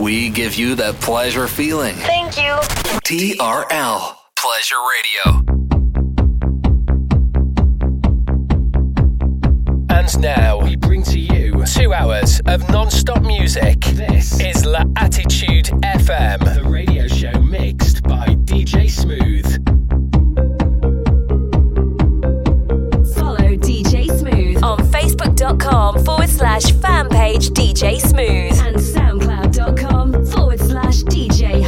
We give you that pleasure feeling. Thank you. TRL Pleasure Radio. And now we bring to you two hours of non-stop music. This is La Attitude FM, the radio show mixed by DJ Smooth. Follow DJ Smooth on Facebook.com forward slash fan page DJ Smooth and SoundCloud.com forward slash DJ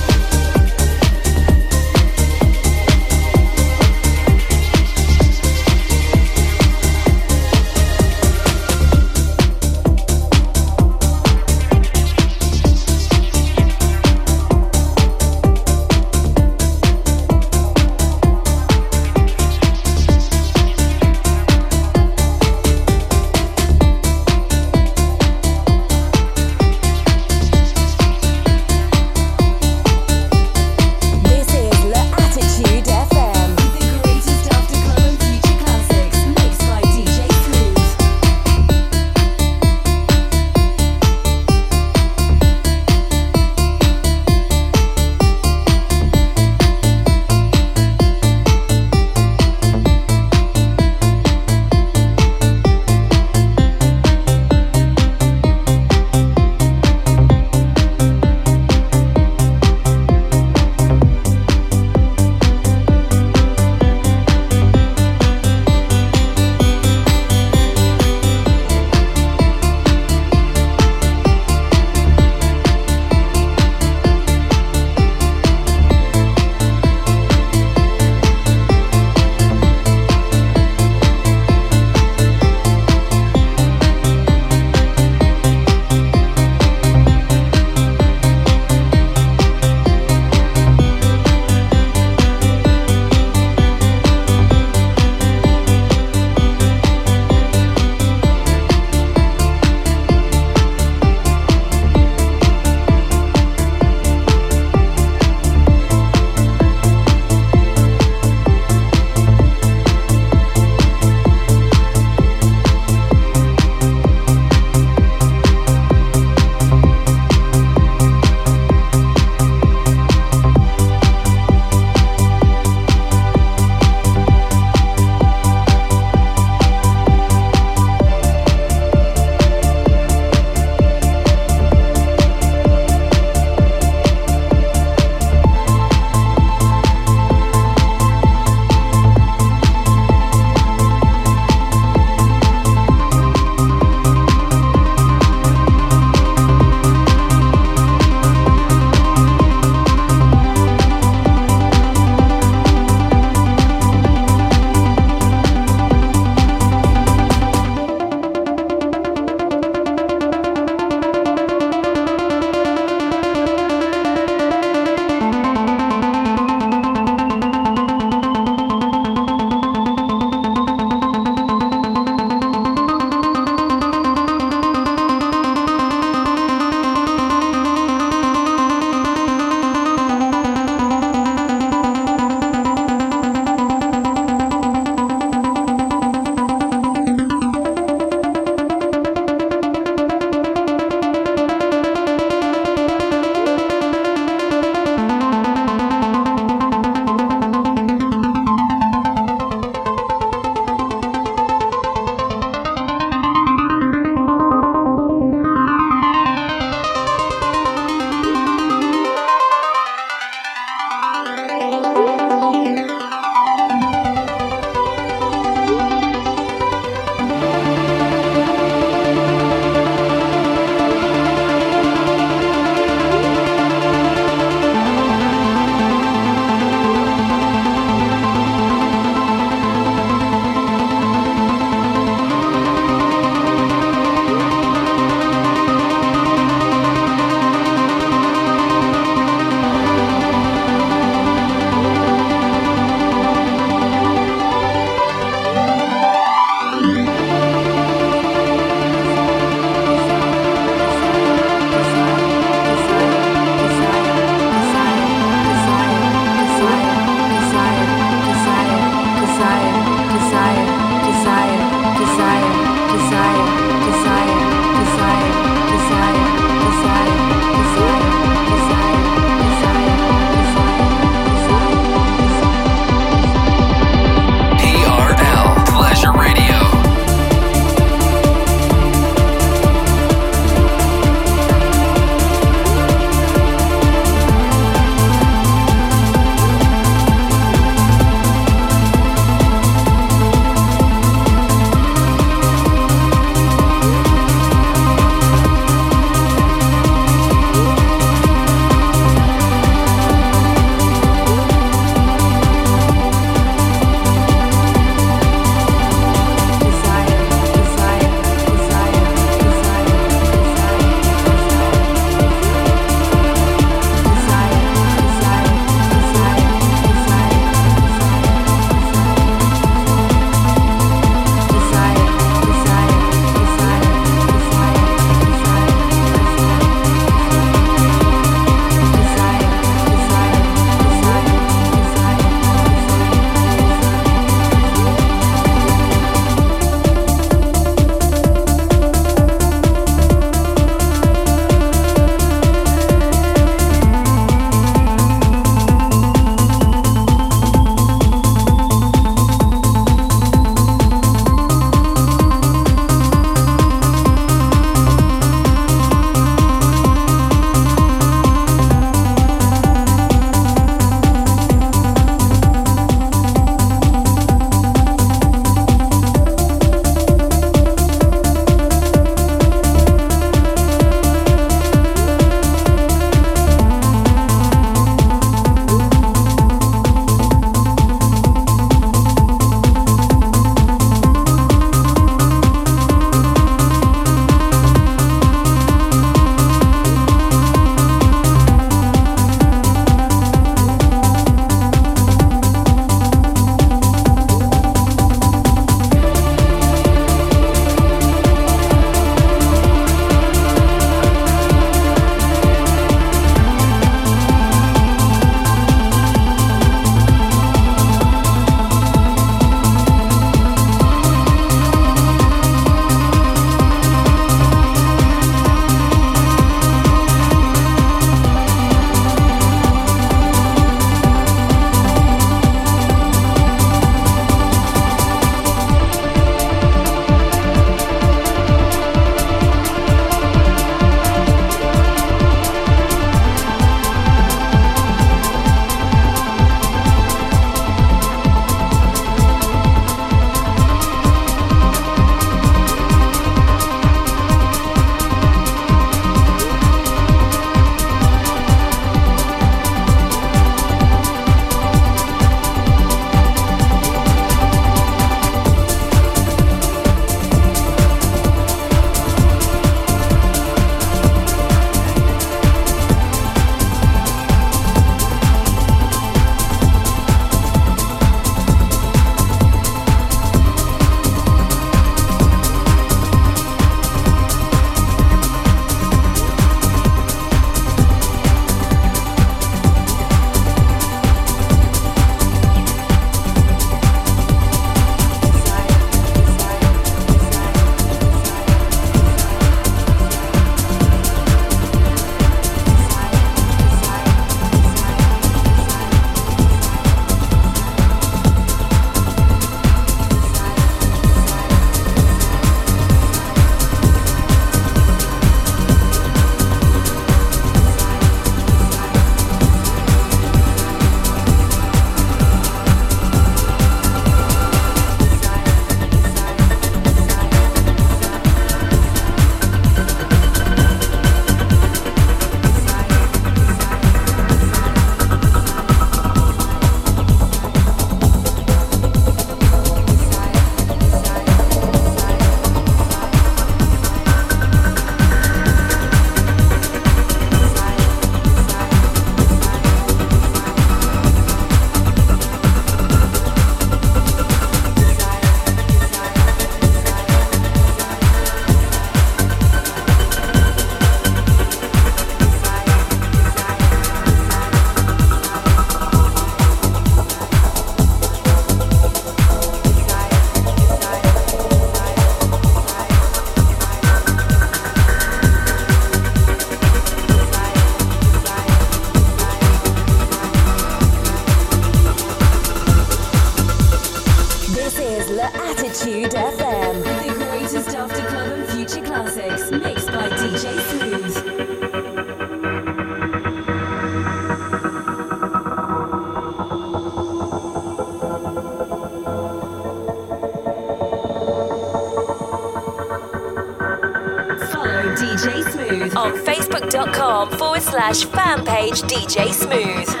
slash fan page DJ Smooth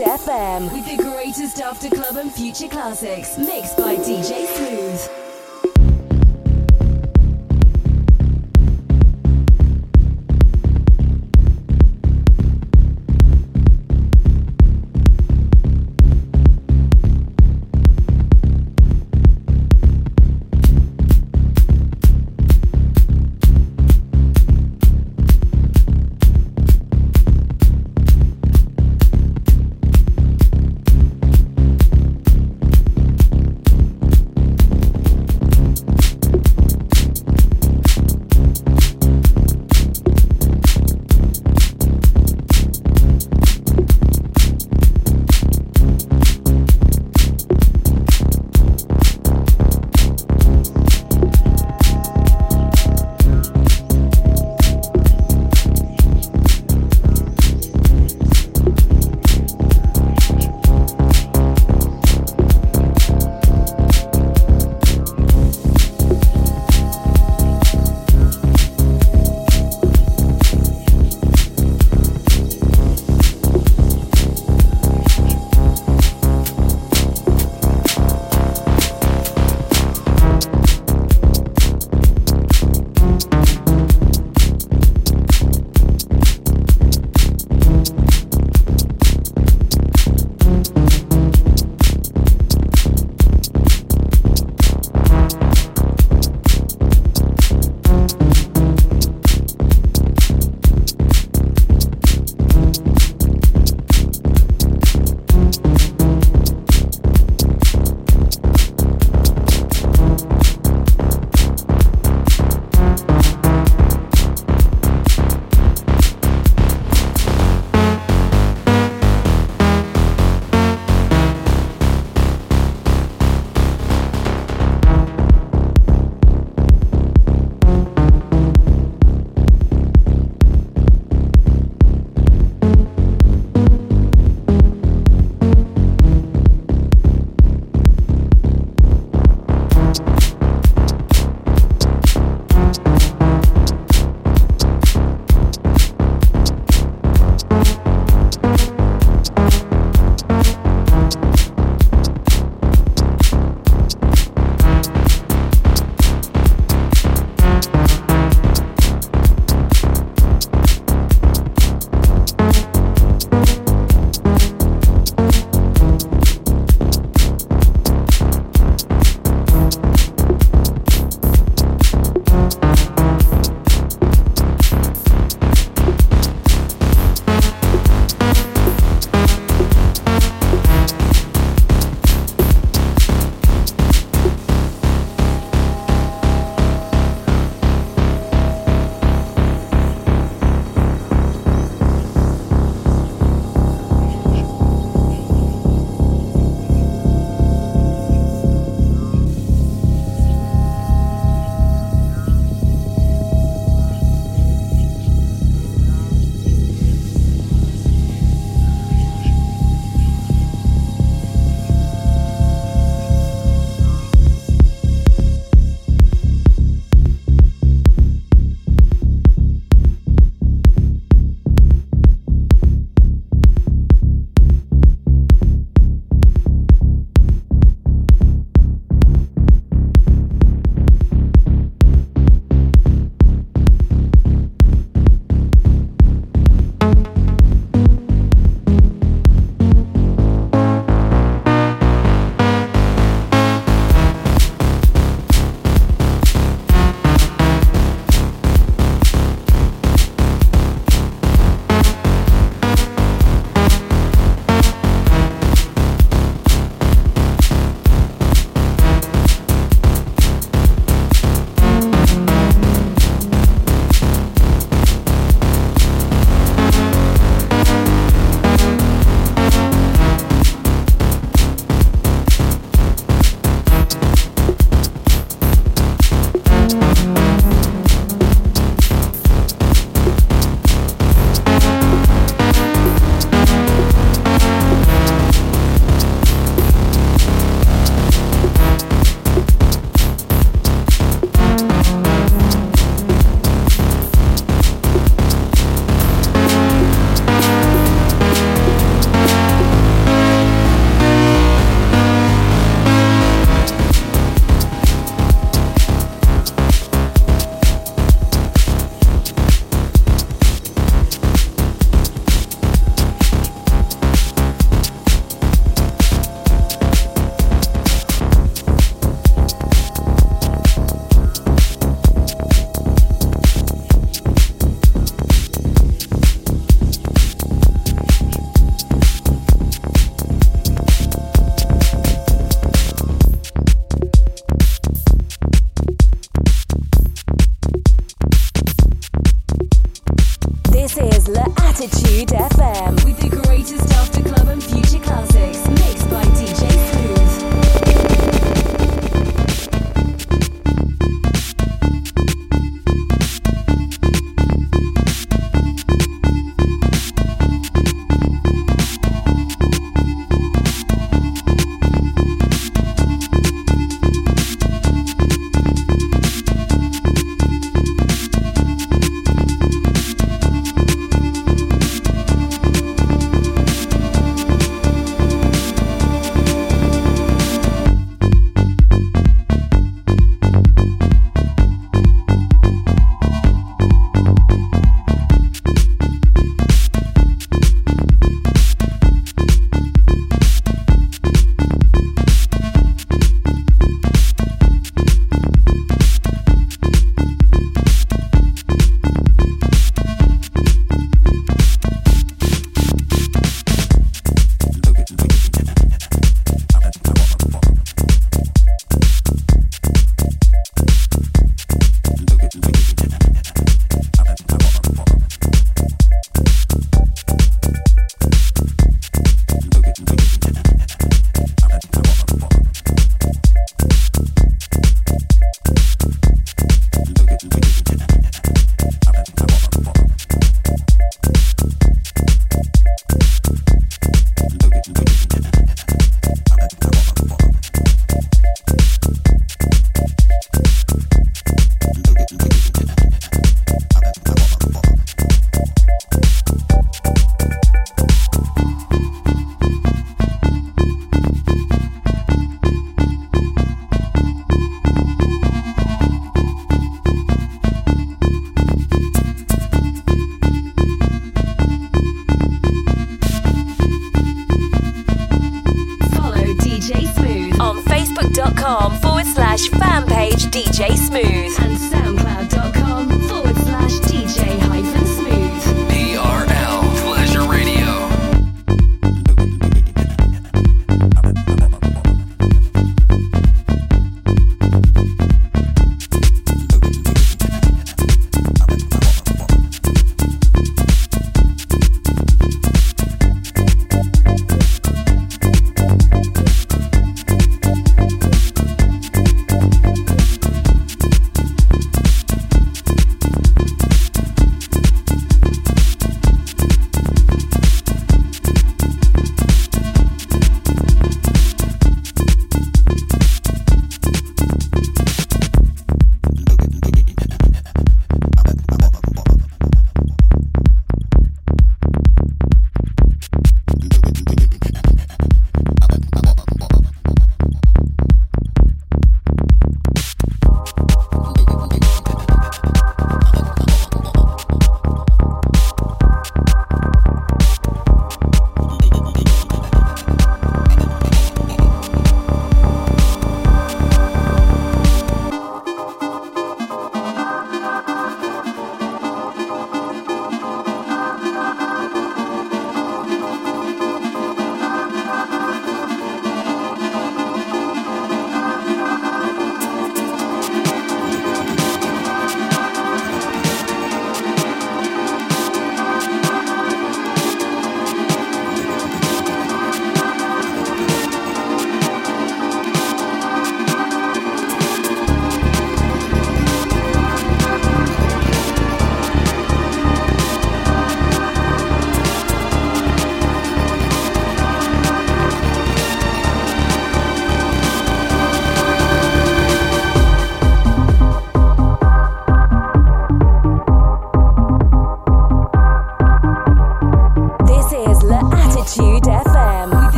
FM with the greatest after club and future classics. Mixed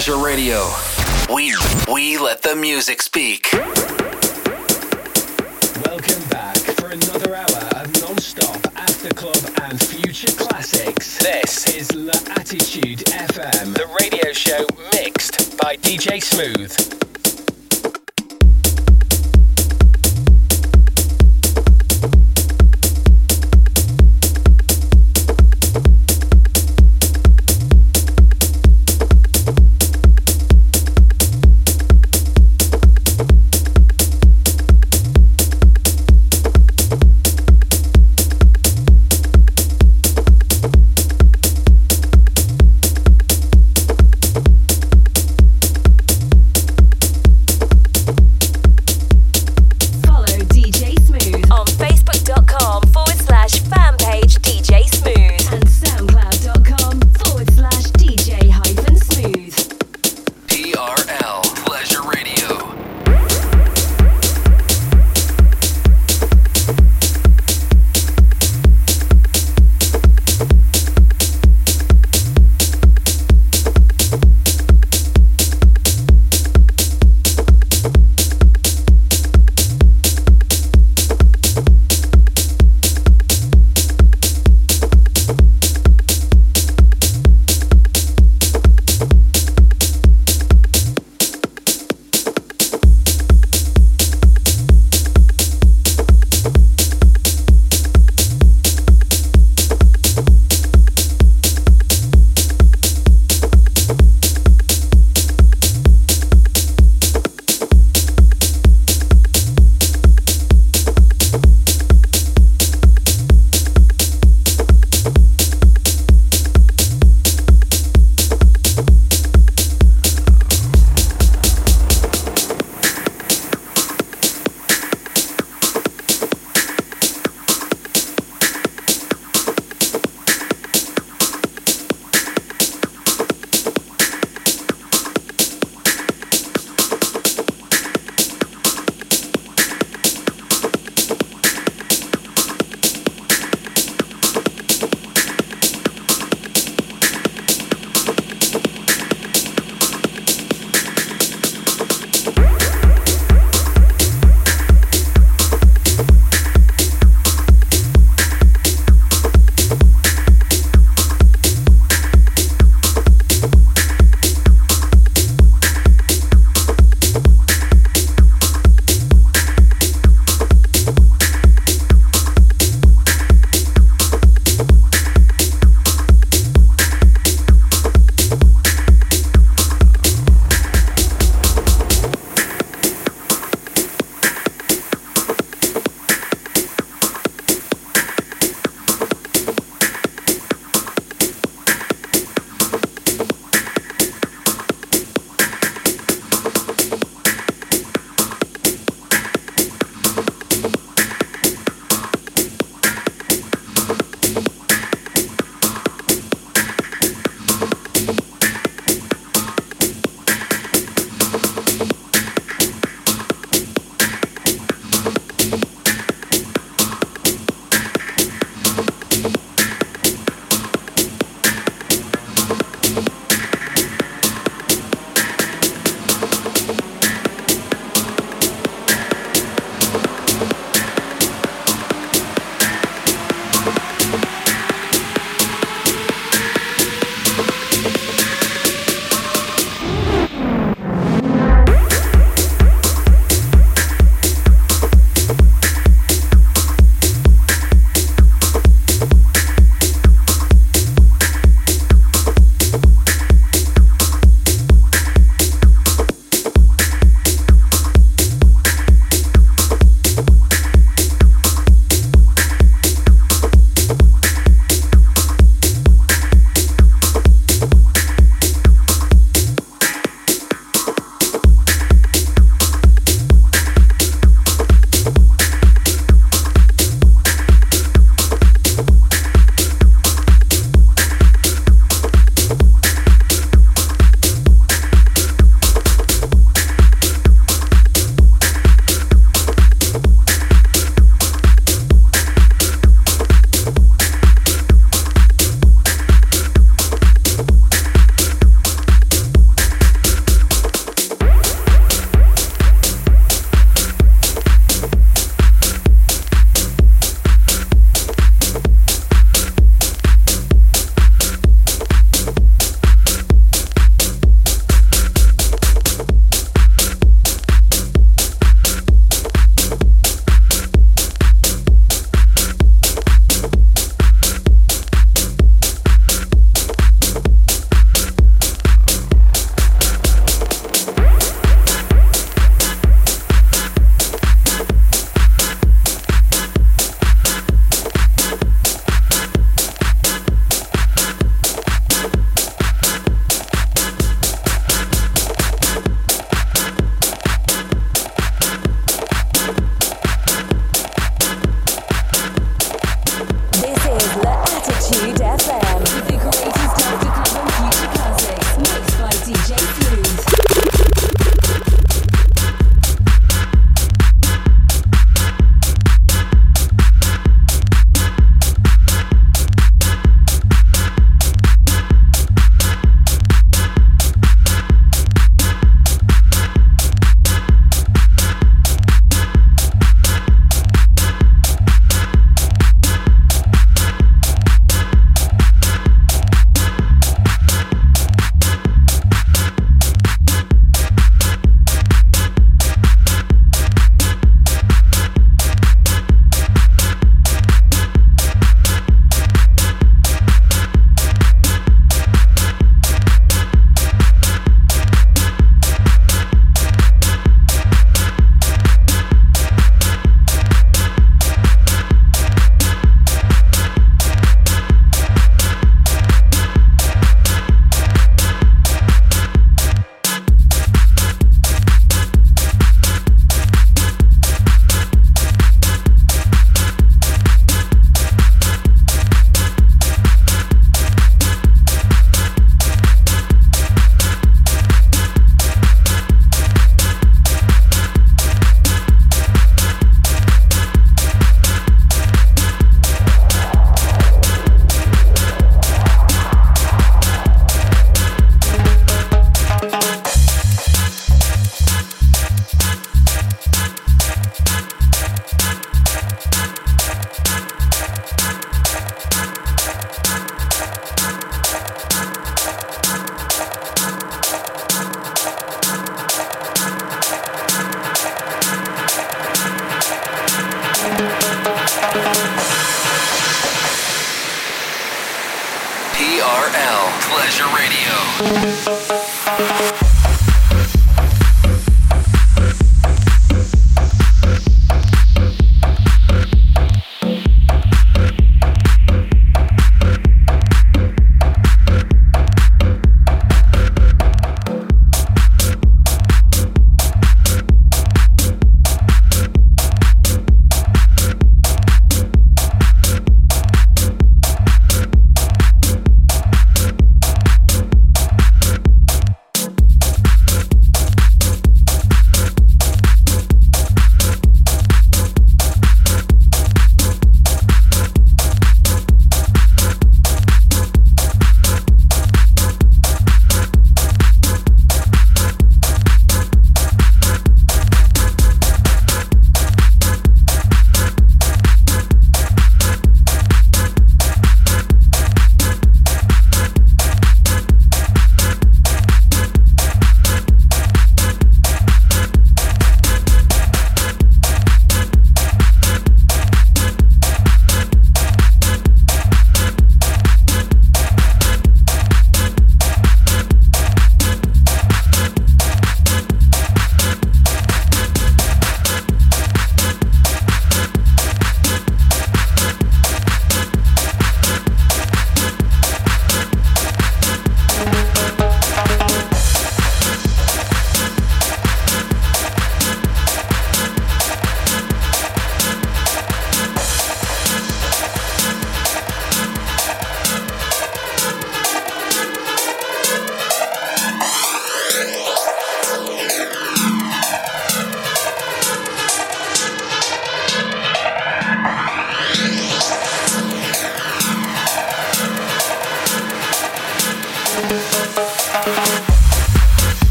Pleasure Radio. We we let the music speak.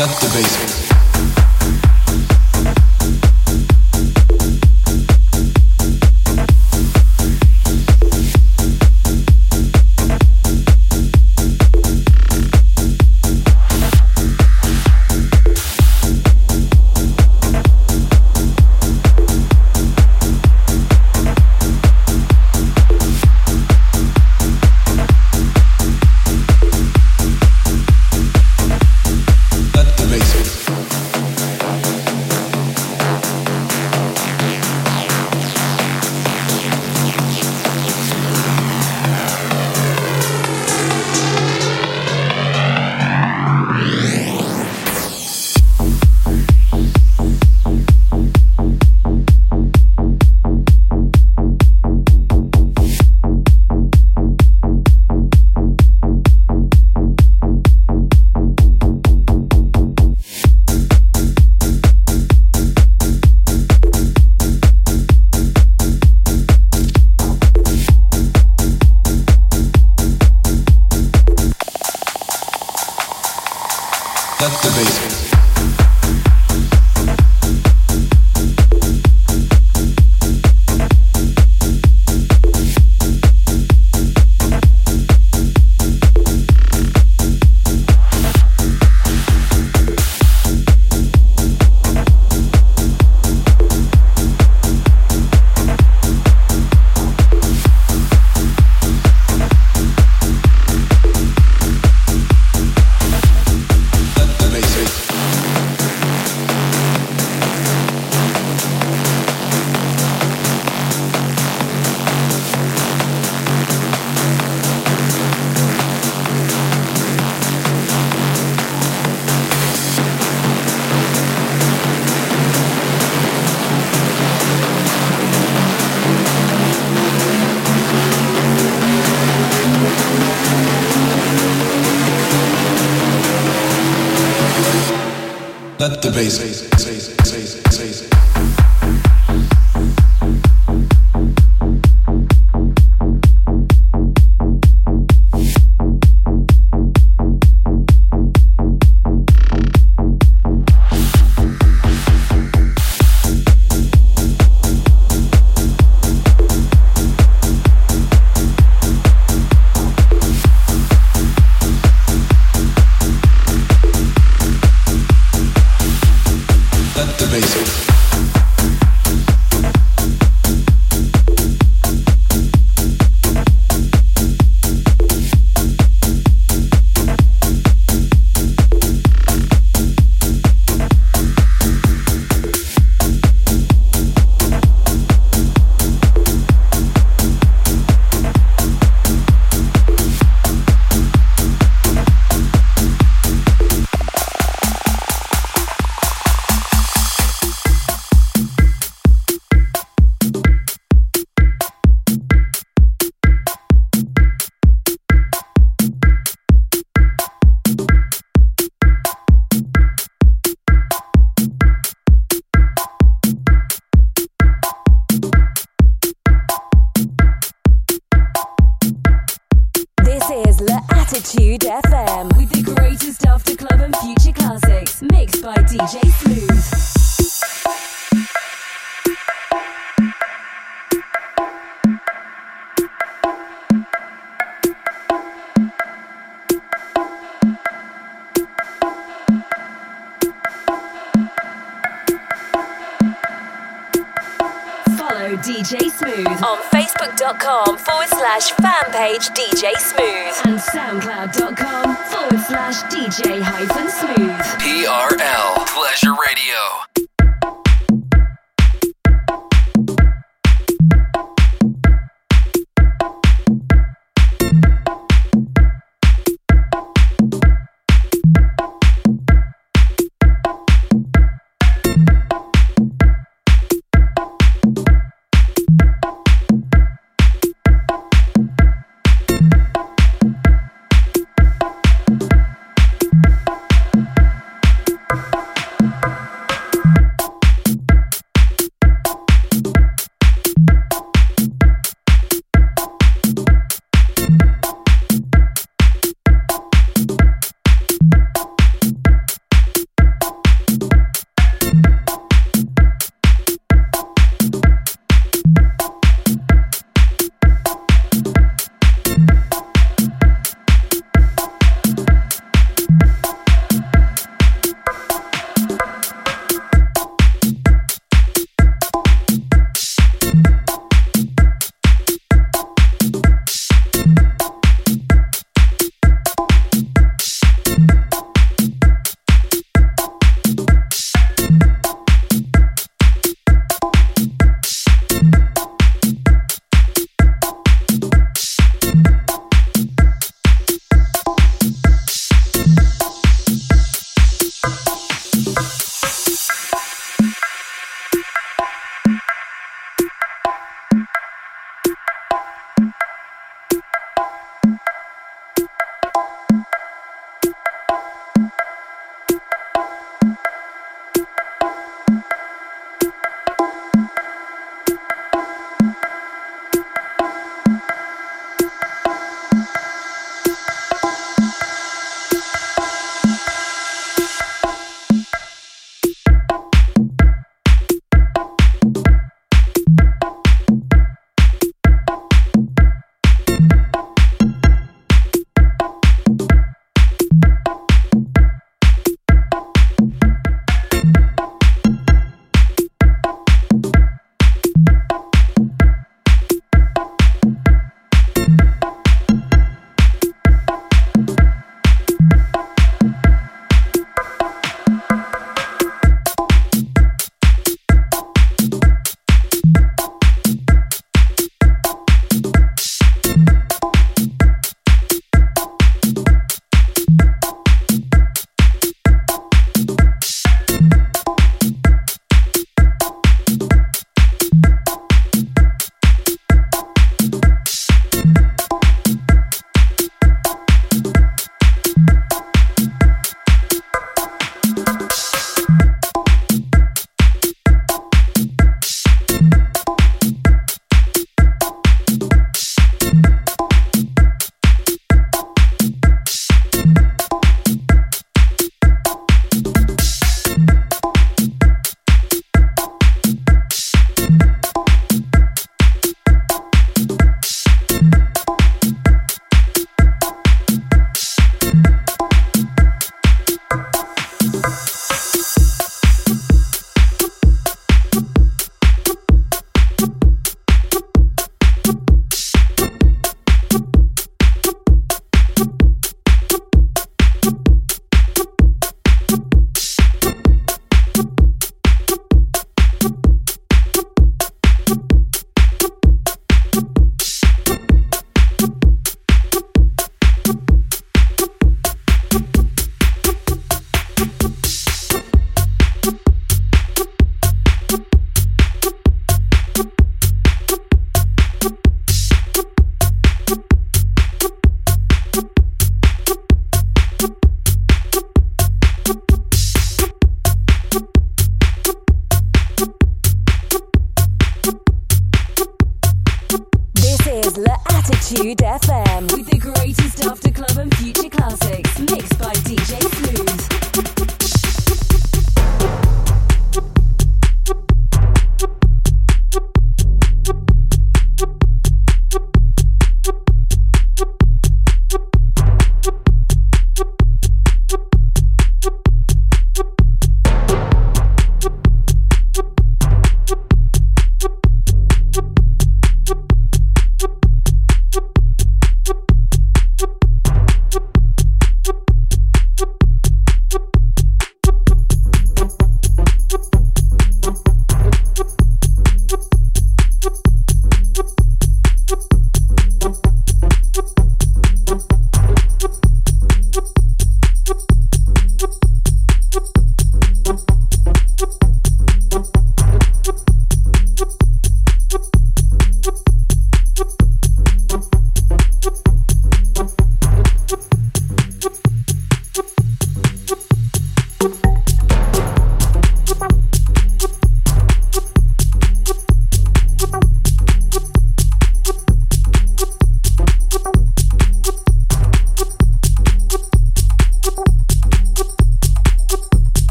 That's the basics. The DJ Smooth. DJ Smooth on Facebook.com forward slash fan page DJ Smooth and SoundCloud.com slash DJ hyphen smooth. TRL Pleasure Radio.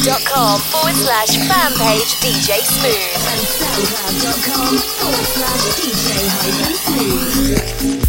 facebook.com forward slash fan page DJ Smooth and soundcloud.com forward slash DJ smooth.